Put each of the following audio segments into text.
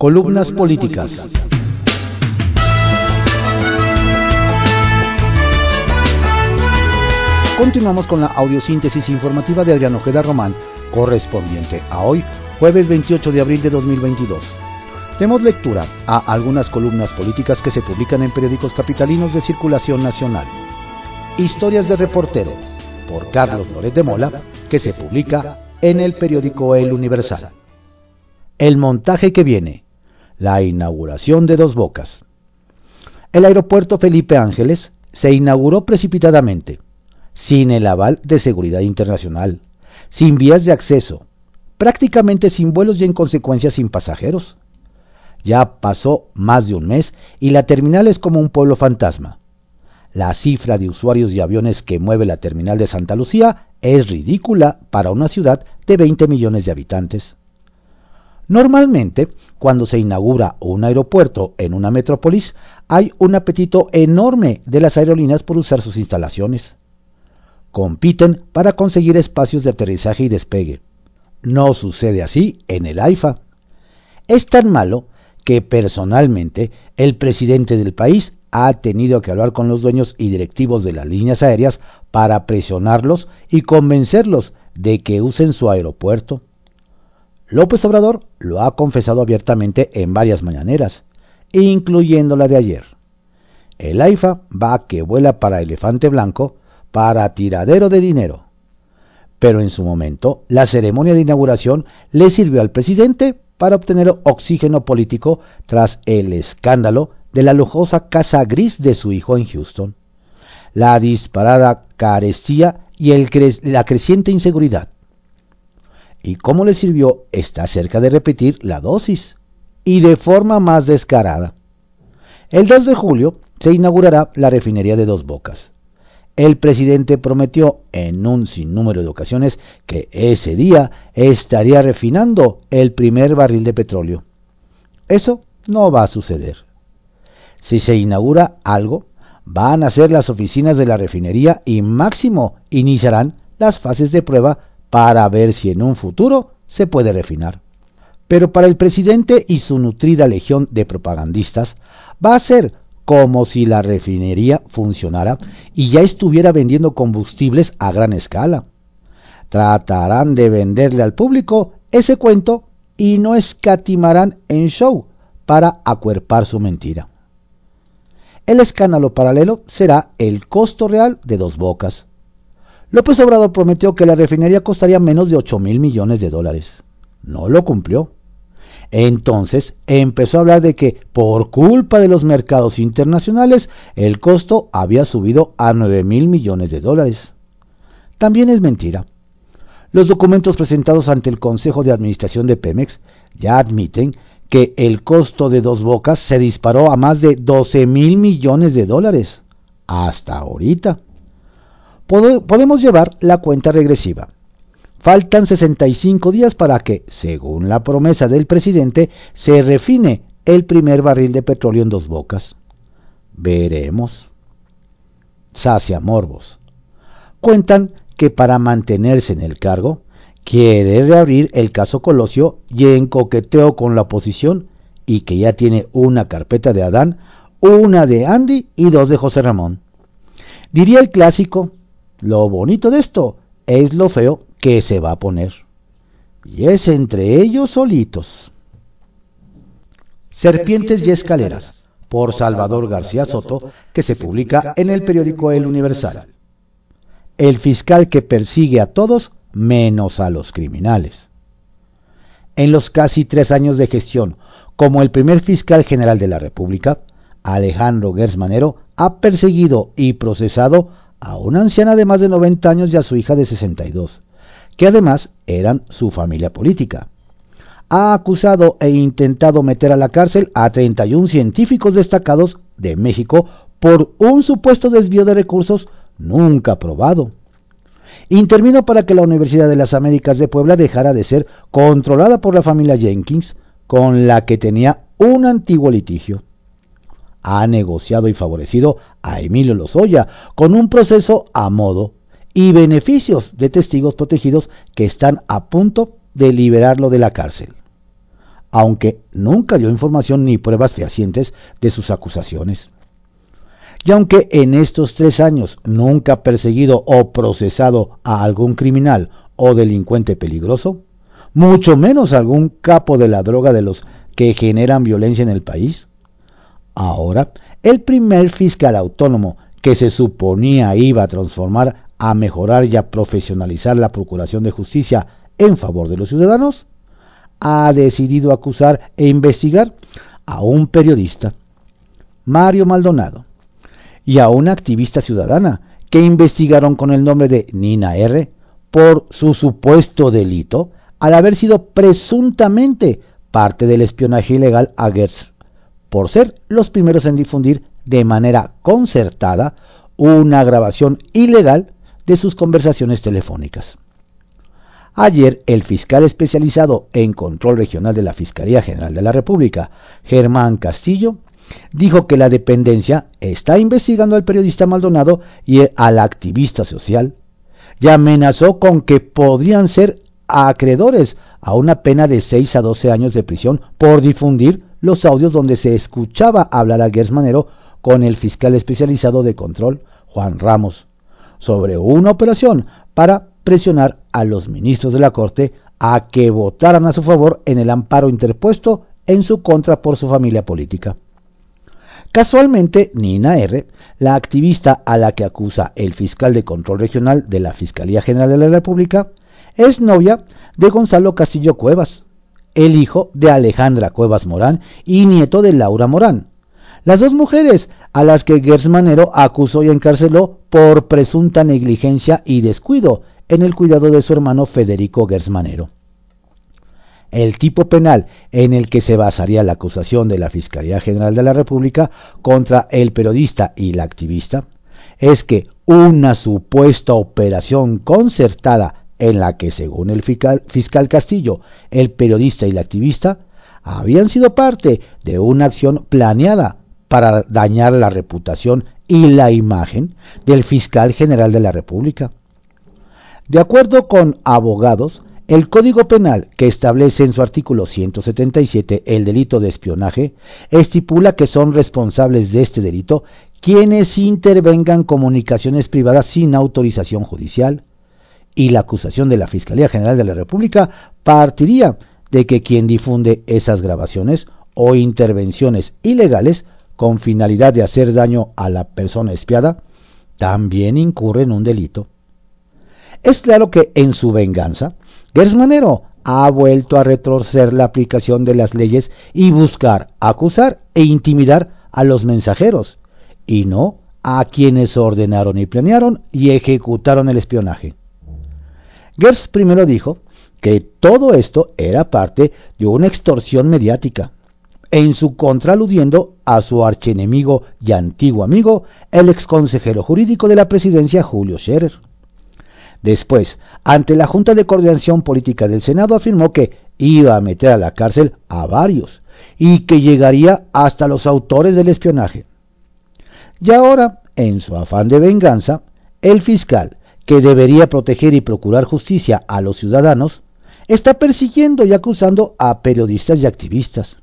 Columnas políticas. Continuamos con la audiosíntesis informativa de Adriano Ojeda Román, correspondiente a hoy, jueves 28 de abril de 2022. Demos lectura a algunas columnas políticas que se publican en periódicos capitalinos de circulación nacional. Historias de reportero, por Carlos Loret de Mola, que se publica en el periódico El Universal. El montaje que viene. La inauguración de Dos Bocas. El aeropuerto Felipe Ángeles se inauguró precipitadamente, sin el aval de seguridad internacional, sin vías de acceso, prácticamente sin vuelos y en consecuencia sin pasajeros. Ya pasó más de un mes y la terminal es como un pueblo fantasma. La cifra de usuarios y aviones que mueve la terminal de Santa Lucía es ridícula para una ciudad de 20 millones de habitantes. Normalmente, cuando se inaugura un aeropuerto en una metrópolis, hay un apetito enorme de las aerolíneas por usar sus instalaciones. Compiten para conseguir espacios de aterrizaje y despegue. No sucede así en el AIFA. Es tan malo que personalmente el presidente del país ha tenido que hablar con los dueños y directivos de las líneas aéreas para presionarlos y convencerlos de que usen su aeropuerto. López Obrador lo ha confesado abiertamente en varias mañaneras, incluyendo la de ayer. El AIFA va que vuela para elefante blanco, para tiradero de dinero. Pero en su momento, la ceremonia de inauguración le sirvió al presidente para obtener oxígeno político tras el escándalo de la lujosa casa gris de su hijo en Houston, la disparada carestía y la creciente inseguridad. ¿Y cómo le sirvió? Está cerca de repetir la dosis, y de forma más descarada. El 2 de julio se inaugurará la refinería de Dos Bocas. El presidente prometió en un sinnúmero de ocasiones que ese día estaría refinando el primer barril de petróleo. Eso no va a suceder. Si se inaugura algo, van a ser las oficinas de la refinería y máximo iniciarán las fases de prueba para ver si en un futuro se puede refinar. Pero para el presidente y su nutrida legión de propagandistas va a ser como si la refinería funcionara y ya estuviera vendiendo combustibles a gran escala. Tratarán de venderle al público ese cuento y no escatimarán en show para acuerpar su mentira. El escándalo paralelo será el costo real de dos bocas. López Obrador prometió que la refinería costaría menos de 8 mil millones de dólares. No lo cumplió. Entonces empezó a hablar de que por culpa de los mercados internacionales el costo había subido a 9 mil millones de dólares. También es mentira. Los documentos presentados ante el Consejo de Administración de Pemex ya admiten que el costo de dos bocas se disparó a más de 12 mil millones de dólares. Hasta ahorita. Podemos llevar la cuenta regresiva. Faltan 65 días para que, según la promesa del presidente, se refine el primer barril de petróleo en dos bocas. Veremos. Sacia Morbos. Cuentan que para mantenerse en el cargo, quiere reabrir el caso Colosio y en coqueteo con la oposición, y que ya tiene una carpeta de Adán, una de Andy y dos de José Ramón. Diría el clásico, lo bonito de esto es lo feo que se va a poner. Y es entre ellos solitos. Serpientes y Escaleras, por Salvador García Soto, que se publica en el periódico El Universal. El fiscal que persigue a todos menos a los criminales. En los casi tres años de gestión como el primer fiscal general de la República, Alejandro Gersmanero ha perseguido y procesado a una anciana de más de 90 años y a su hija de 62, que además eran su familia política. Ha acusado e intentado meter a la cárcel a 31 científicos destacados de México por un supuesto desvío de recursos nunca probado. Intervino para que la Universidad de las Américas de Puebla dejara de ser controlada por la familia Jenkins, con la que tenía un antiguo litigio. Ha negociado y favorecido a Emilio Lozoya con un proceso a modo y beneficios de testigos protegidos que están a punto de liberarlo de la cárcel. aunque nunca dio información ni pruebas fehacientes de sus acusaciones. Y aunque en estos tres años nunca ha perseguido o procesado a algún criminal o delincuente peligroso, mucho menos algún capo de la droga de los que generan violencia en el país, ahora el primer fiscal autónomo que se suponía iba a transformar, a mejorar y a profesionalizar la Procuración de Justicia en favor de los ciudadanos, ha decidido acusar e investigar a un periodista, Mario Maldonado, y a una activista ciudadana que investigaron con el nombre de Nina R. por su supuesto delito al haber sido presuntamente parte del espionaje ilegal a por ser los primeros en difundir de manera concertada una grabación ilegal de sus conversaciones telefónicas. Ayer, el fiscal especializado en control regional de la Fiscalía General de la República, Germán Castillo, dijo que la dependencia está investigando al periodista Maldonado y al activista social, y amenazó con que podrían ser acreedores a una pena de 6 a 12 años de prisión por difundir los audios donde se escuchaba hablar a Gersmanero con el fiscal especializado de control, Juan Ramos, sobre una operación para presionar a los ministros de la Corte a que votaran a su favor en el amparo interpuesto en su contra por su familia política. Casualmente, Nina R., la activista a la que acusa el fiscal de control regional de la Fiscalía General de la República, es novia de Gonzalo Castillo Cuevas, el hijo de Alejandra Cuevas Morán y nieto de Laura Morán, las dos mujeres a las que Gersmanero acusó y encarceló por presunta negligencia y descuido en el cuidado de su hermano Federico Gersmanero. El tipo penal en el que se basaría la acusación de la Fiscalía General de la República contra el periodista y la activista es que una supuesta operación concertada en la que, según el fiscal, Castillo, el periodista y la activista habían sido parte de una acción planeada para dañar la reputación y la imagen del fiscal general de la República. De acuerdo con abogados, el Código Penal, que establece en su artículo 177 el delito de espionaje, estipula que son responsables de este delito quienes intervengan comunicaciones privadas sin autorización judicial, y la acusación de la Fiscalía General de la República partiría de que quien difunde esas grabaciones o intervenciones ilegales con finalidad de hacer daño a la persona espiada, también incurre en un delito. Es claro que en su venganza, Gersmanero ha vuelto a retorcer la aplicación de las leyes y buscar acusar e intimidar a los mensajeros, y no a quienes ordenaron y planearon y ejecutaron el espionaje. Gers primero dijo que todo esto era parte de una extorsión mediática, en su contra aludiendo a su archienemigo y antiguo amigo, el exconsejero jurídico de la presidencia Julio Scherer. Después, ante la Junta de Coordinación Política del Senado, afirmó que iba a meter a la cárcel a varios y que llegaría hasta los autores del espionaje. Y ahora, en su afán de venganza, el fiscal, que debería proteger y procurar justicia a los ciudadanos, está persiguiendo y acusando a periodistas y activistas,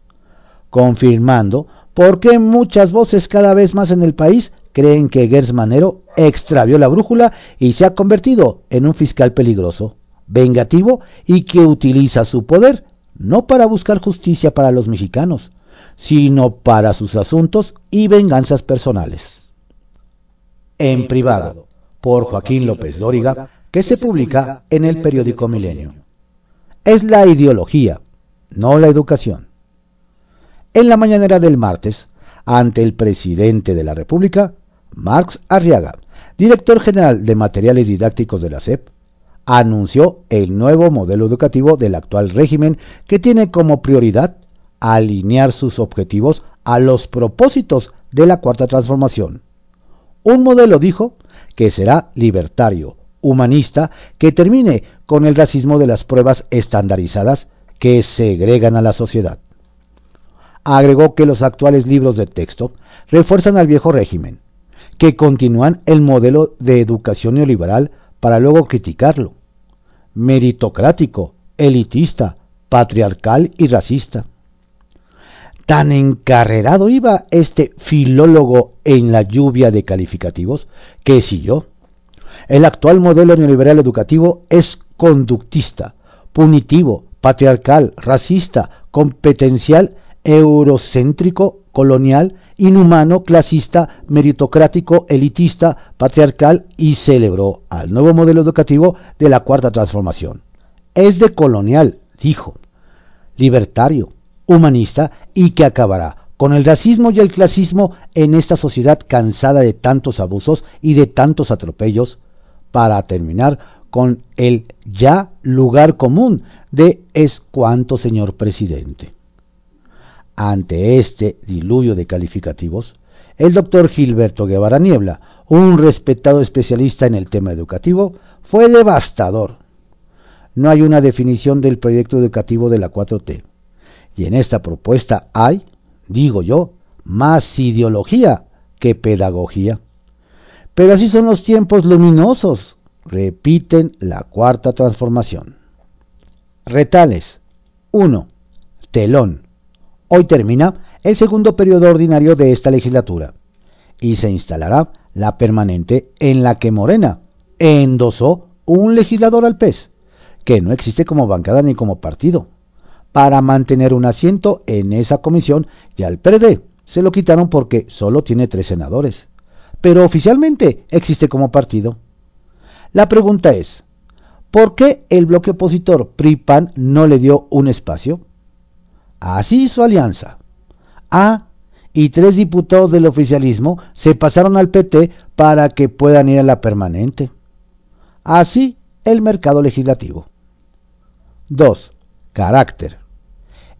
confirmando por qué muchas voces cada vez más en el país creen que Gers Manero extravió la brújula y se ha convertido en un fiscal peligroso, vengativo y que utiliza su poder no para buscar justicia para los mexicanos, sino para sus asuntos y venganzas personales. En privado por Joaquín López Dóriga, que se publica en el periódico Milenio. Es la ideología, no la educación. En la mañanera del martes, ante el presidente de la República, Marx Arriaga, director general de materiales didácticos de la SEP, anunció el nuevo modelo educativo del actual régimen que tiene como prioridad alinear sus objetivos a los propósitos de la cuarta transformación. Un modelo, dijo, que será libertario, humanista, que termine con el racismo de las pruebas estandarizadas que segregan a la sociedad. Agregó que los actuales libros de texto refuerzan al viejo régimen, que continúan el modelo de educación neoliberal para luego criticarlo, meritocrático, elitista, patriarcal y racista. Tan encarrerado iba este filólogo en la lluvia de calificativos que siguió. El actual modelo neoliberal educativo es conductista, punitivo, patriarcal, racista, competencial, eurocéntrico, colonial, inhumano, clasista, meritocrático, elitista, patriarcal y celebró al nuevo modelo educativo de la Cuarta Transformación. Es de colonial, dijo, libertario, humanista y que acabará con el racismo y el clasismo en esta sociedad cansada de tantos abusos y de tantos atropellos, para terminar con el ya lugar común de es cuanto señor presidente. Ante este diluvio de calificativos, el doctor Gilberto Guevara Niebla, un respetado especialista en el tema educativo, fue devastador. No hay una definición del proyecto educativo de la 4T. Y en esta propuesta hay, digo yo, más ideología que pedagogía. Pero así son los tiempos luminosos, repiten la cuarta transformación. Retales 1. Telón. Hoy termina el segundo periodo ordinario de esta legislatura y se instalará la permanente en la que Morena endosó un legislador al PES, que no existe como bancada ni como partido, para mantener un asiento en esa comisión y al PRD se lo quitaron porque solo tiene tres senadores, pero oficialmente existe como partido. La pregunta es, ¿por qué el bloque opositor PRI-PAN no le dio un espacio? Así su alianza. A y tres diputados del oficialismo se pasaron al PT para que puedan ir a la permanente. Así el mercado legislativo. 2. Carácter.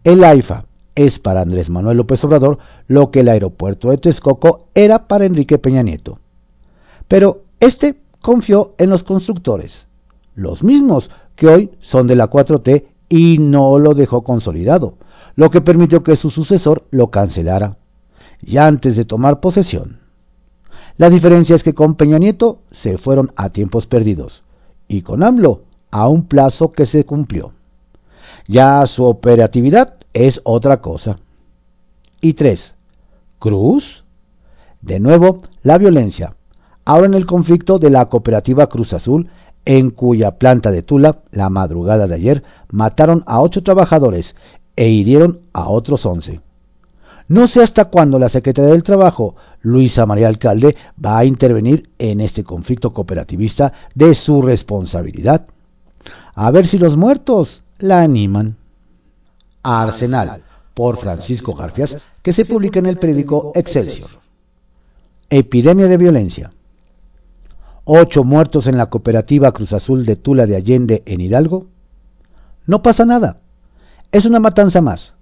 El AIFA es para Andrés Manuel López Obrador lo que el aeropuerto de Texcoco era para Enrique Peña Nieto. Pero este confió en los constructores, los mismos que hoy son de la 4T y no lo dejó consolidado, lo que permitió que su sucesor lo cancelara, ya antes de tomar posesión. La diferencia es que con Peña Nieto se fueron a tiempos perdidos y con AMLO a un plazo que se cumplió. Ya su operatividad es otra cosa. Y tres, Cruz. De nuevo, la violencia. Ahora en el conflicto de la cooperativa Cruz Azul, en cuya planta de Tula, la madrugada de ayer, mataron a ocho trabajadores e hirieron a otros once. No sé hasta cuándo la Secretaría del Trabajo, Luisa María Alcalde, va a intervenir en este conflicto cooperativista de su responsabilidad. A ver si los muertos la animan. Arsenal, por Francisco Garfias, que se publica en el periódico Excelsior. Epidemia de violencia. Ocho muertos en la cooperativa Cruz Azul de Tula de Allende en Hidalgo. No pasa nada es una matanza más.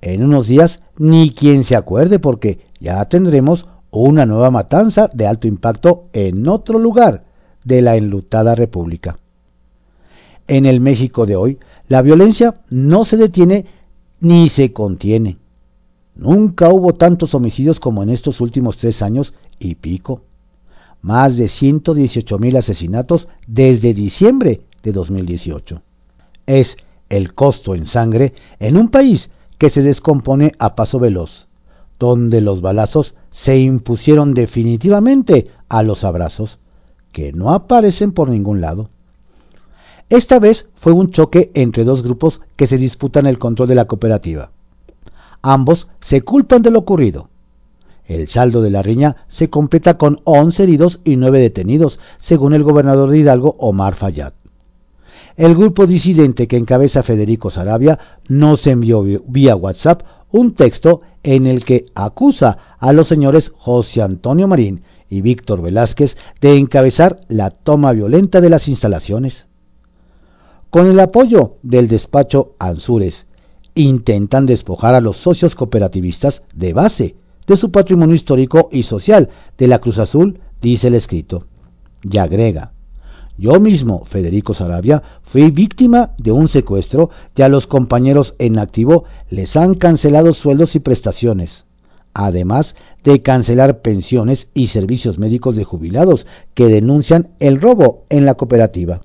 En unos días ni quien se acuerde porque ya tendremos una nueva matanza de alto impacto en otro lugar de la enlutada República. En el México de hoy, la violencia no se detiene ni se contiene. Nunca hubo tantos homicidios como en estos últimos tres años y pico. Más de 118 mil asesinatos desde diciembre de 2018. Es el costo en sangre en un país que se descompone a paso veloz, donde los balazos se impusieron definitivamente a los abrazos, que no aparecen por ningún lado. Esta vez fue un choque entre dos grupos que se disputan el control de la cooperativa. Ambos se culpan de lo ocurrido. El saldo de la riña se completa con 11 heridos y 9 detenidos, según el gobernador de Hidalgo, Omar Fayad. El grupo disidente que encabeza Federico Sarabia nos envió vía WhatsApp un texto en el que acusa a los señores José Antonio Marín y Víctor Velázquez de encabezar la toma violenta de las instalaciones. Con el apoyo del despacho Ansures, intentan despojar a los socios cooperativistas de base de su patrimonio histórico y social de la Cruz Azul, dice el escrito. Y agrega, yo mismo, Federico Sarabia, fui víctima de un secuestro y a los compañeros en activo les han cancelado sueldos y prestaciones, además de cancelar pensiones y servicios médicos de jubilados que denuncian el robo en la cooperativa.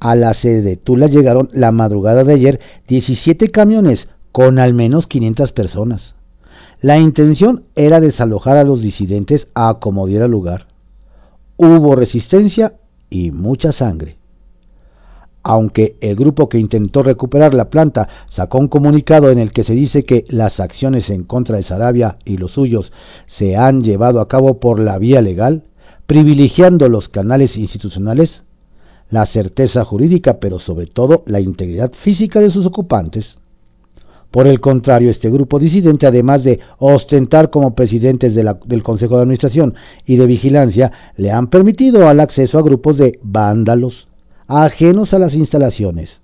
A la sede de Tula llegaron la madrugada de ayer 17 camiones con al menos 500 personas. La intención era desalojar a los disidentes a como diera lugar. Hubo resistencia y mucha sangre. Aunque el grupo que intentó recuperar la planta sacó un comunicado en el que se dice que las acciones en contra de Sarabia y los suyos se han llevado a cabo por la vía legal, privilegiando los canales institucionales, la certeza jurídica, pero sobre todo la integridad física de sus ocupantes. Por el contrario, este grupo disidente, además de ostentar como presidentes del Consejo de Administración y de Vigilancia, le han permitido al acceso a grupos de vándalos, ajenos a las instalaciones,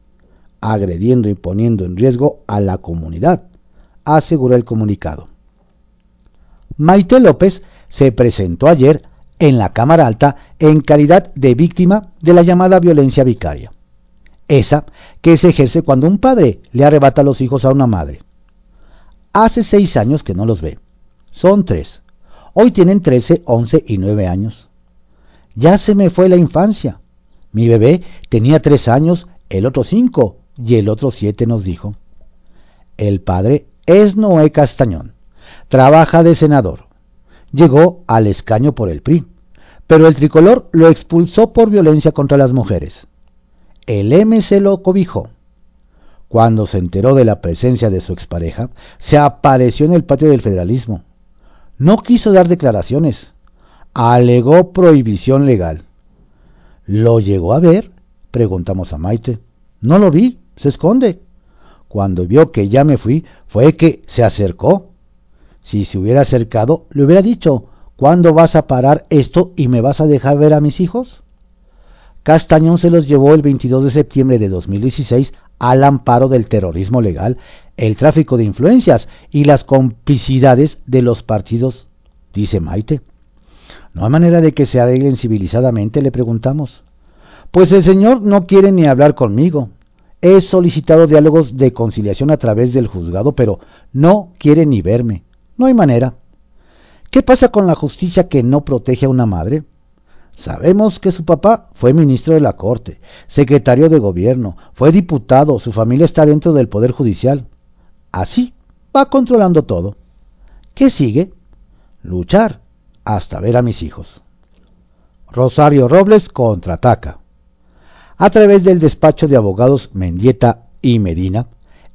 agrediendo y poniendo en riesgo a la comunidad, aseguró el comunicado. Maite López se presentó ayer en la Cámara Alta en calidad de víctima de la llamada violencia vicaria, esa que se ejerce cuando un padre le arrebata los hijos a una madre. Hace seis años que no los ve, son tres, hoy tienen trece, once y nueve años. Ya se me fue la infancia, mi bebé tenía tres años, el otro cinco y el otro siete nos dijo. El padre es Noé Castañón, trabaja de senador. Llegó al escaño por el PRI, pero el tricolor lo expulsó por violencia contra las mujeres. El M se lo cobijó. Cuando se enteró de la presencia de su expareja, se apareció en el patio del federalismo. No quiso dar declaraciones. Alegó prohibición legal. ¿Lo llegó a ver? preguntamos a Maite. No lo vi, se esconde. Cuando vio que ya me fui, fue que se acercó. Si se hubiera acercado, le hubiera dicho, ¿cuándo vas a parar esto y me vas a dejar ver a mis hijos? Castañón se los llevó el 22 de septiembre de 2016 al amparo del terrorismo legal, el tráfico de influencias y las complicidades de los partidos, dice Maite. ¿No hay manera de que se arreglen civilizadamente? le preguntamos. Pues el Señor no quiere ni hablar conmigo. He solicitado diálogos de conciliación a través del juzgado, pero no quiere ni verme. No hay manera. ¿Qué pasa con la justicia que no protege a una madre? Sabemos que su papá fue ministro de la Corte, secretario de Gobierno, fue diputado, su familia está dentro del Poder Judicial. Así va controlando todo. ¿Qué sigue? Luchar hasta ver a mis hijos. Rosario Robles contraataca. A través del despacho de abogados Mendieta y Medina,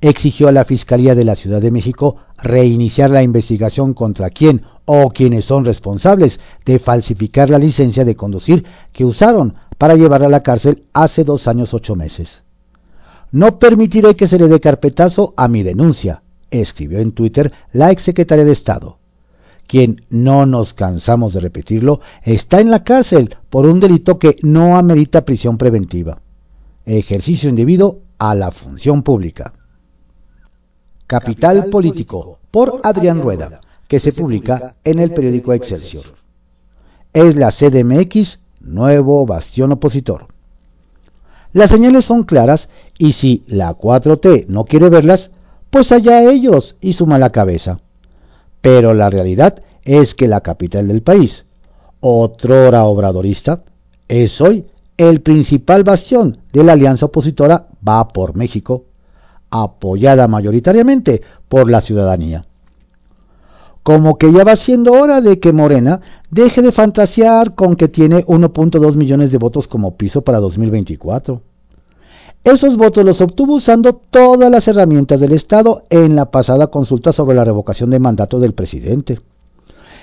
exigió a la Fiscalía de la Ciudad de México reiniciar la investigación contra quien o quienes son responsables de falsificar la licencia de conducir que usaron para llevar a la cárcel hace dos años ocho meses. No permitiré que se le dé carpetazo a mi denuncia, escribió en Twitter la exsecretaria de Estado quien, no nos cansamos de repetirlo, está en la cárcel por un delito que no amerita prisión preventiva. Ejercicio indebido a la función pública. Capital Político, por Adrián Rueda, que se publica en el periódico Excelsior. Es la CDMX, nuevo bastión opositor. Las señales son claras y si la 4T no quiere verlas, pues allá ellos y su mala cabeza. Pero la realidad es que la capital del país, otrora obradorista, es hoy el principal bastión de la alianza opositora Va por México, apoyada mayoritariamente por la ciudadanía. Como que ya va siendo hora de que Morena deje de fantasear con que tiene 1.2 millones de votos como piso para 2024. Esos votos los obtuvo usando todas las herramientas del Estado en la pasada consulta sobre la revocación de mandato del presidente,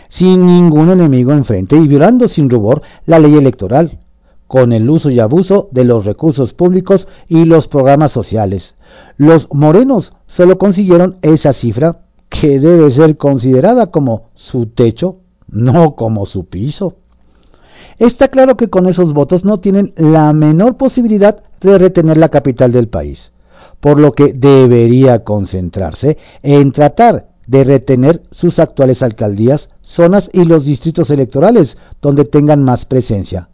sin ningún enemigo enfrente y violando sin rubor la ley electoral, con el uso y abuso de los recursos públicos y los programas sociales. Los morenos solo consiguieron esa cifra que debe ser considerada como su techo, no como su piso. Está claro que con esos votos no tienen la menor posibilidad de retener la capital del país, por lo que debería concentrarse en tratar de retener sus actuales alcaldías, zonas y los distritos electorales donde tengan más presencia,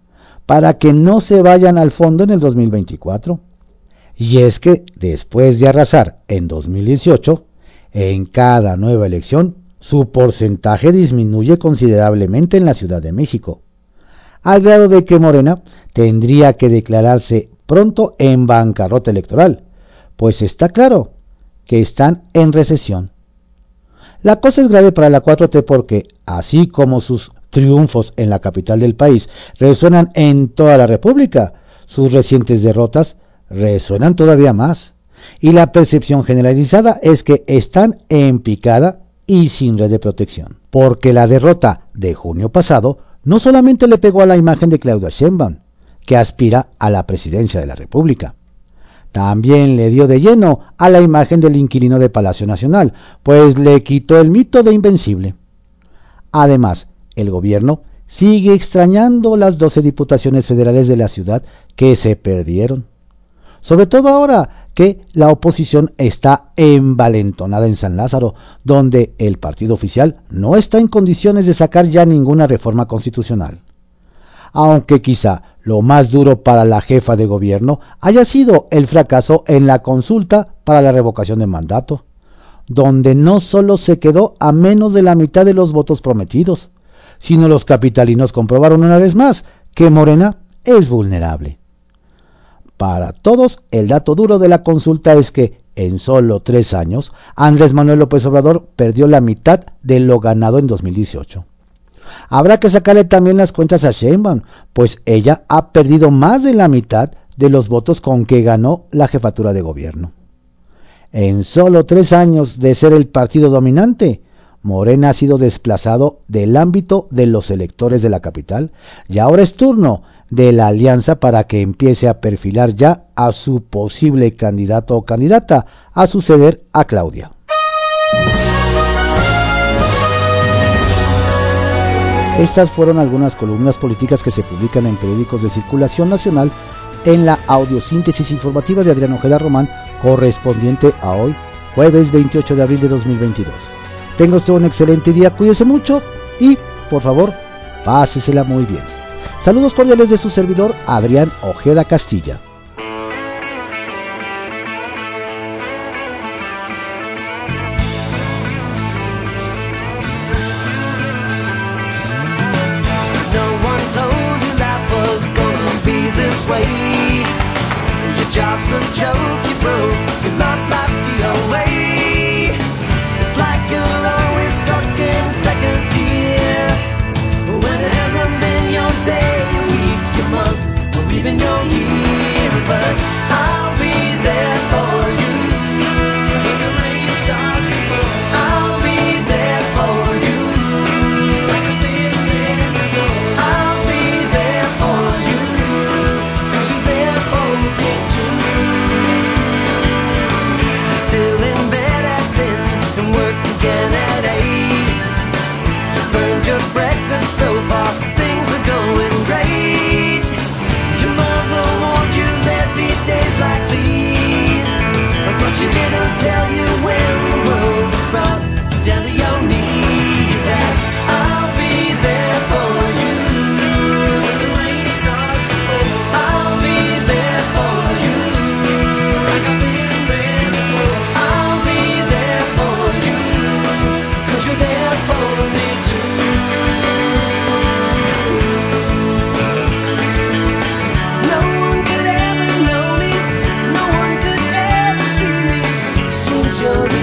para que no se vayan al fondo en el 2024. Y es que después de arrasar en 2018, en cada nueva elección, su porcentaje disminuye considerablemente en la Ciudad de México, al grado de que Morena tendría que declararse pronto en bancarrota electoral, pues está claro que están en recesión. La cosa es grave para la 4T porque, así como sus triunfos en la capital del país resuenan en toda la República, sus recientes derrotas resuenan todavía más. Y la percepción generalizada es que están en picada y sin red de protección. Porque la derrota de junio pasado no solamente le pegó a la imagen de Claudia Sheinbaum, que aspira a la presidencia de la República, también le dio de lleno a la imagen del inquilino de Palacio Nacional, pues le quitó el mito de invencible. Además, el gobierno sigue extrañando las 12 diputaciones federales de la ciudad que se perdieron. Sobre todo ahora que la oposición está envalentonada en San Lázaro, donde el partido oficial no está en condiciones de sacar ya ninguna reforma constitucional. Aunque quizá lo más duro para la jefa de gobierno haya sido el fracaso en la consulta para la revocación de mandato, donde no solo se quedó a menos de la mitad de los votos prometidos, sino los capitalinos comprobaron una vez más que Morena es vulnerable. Para todos, el dato duro de la consulta es que en solo tres años, Andrés Manuel López Obrador perdió la mitad de lo ganado en 2018. Habrá que sacarle también las cuentas a Sheinbaum, pues ella ha perdido más de la mitad de los votos con que ganó la jefatura de gobierno. En solo tres años de ser el partido dominante, Morena ha sido desplazado del ámbito de los electores de la capital y ahora es turno de la alianza para que empiece a perfilar ya a su posible candidato o candidata a suceder a Claudia. Estas fueron algunas columnas políticas que se publican en periódicos de circulación nacional en la audiosíntesis informativa de Adriano Ojeda Román, correspondiente a hoy, jueves 28 de abril de 2022. Tenga usted un excelente día, cuídese mucho y, por favor, pásesela muy bien. Saludos cordiales de su servidor, Adrián Ojeda Castilla. vision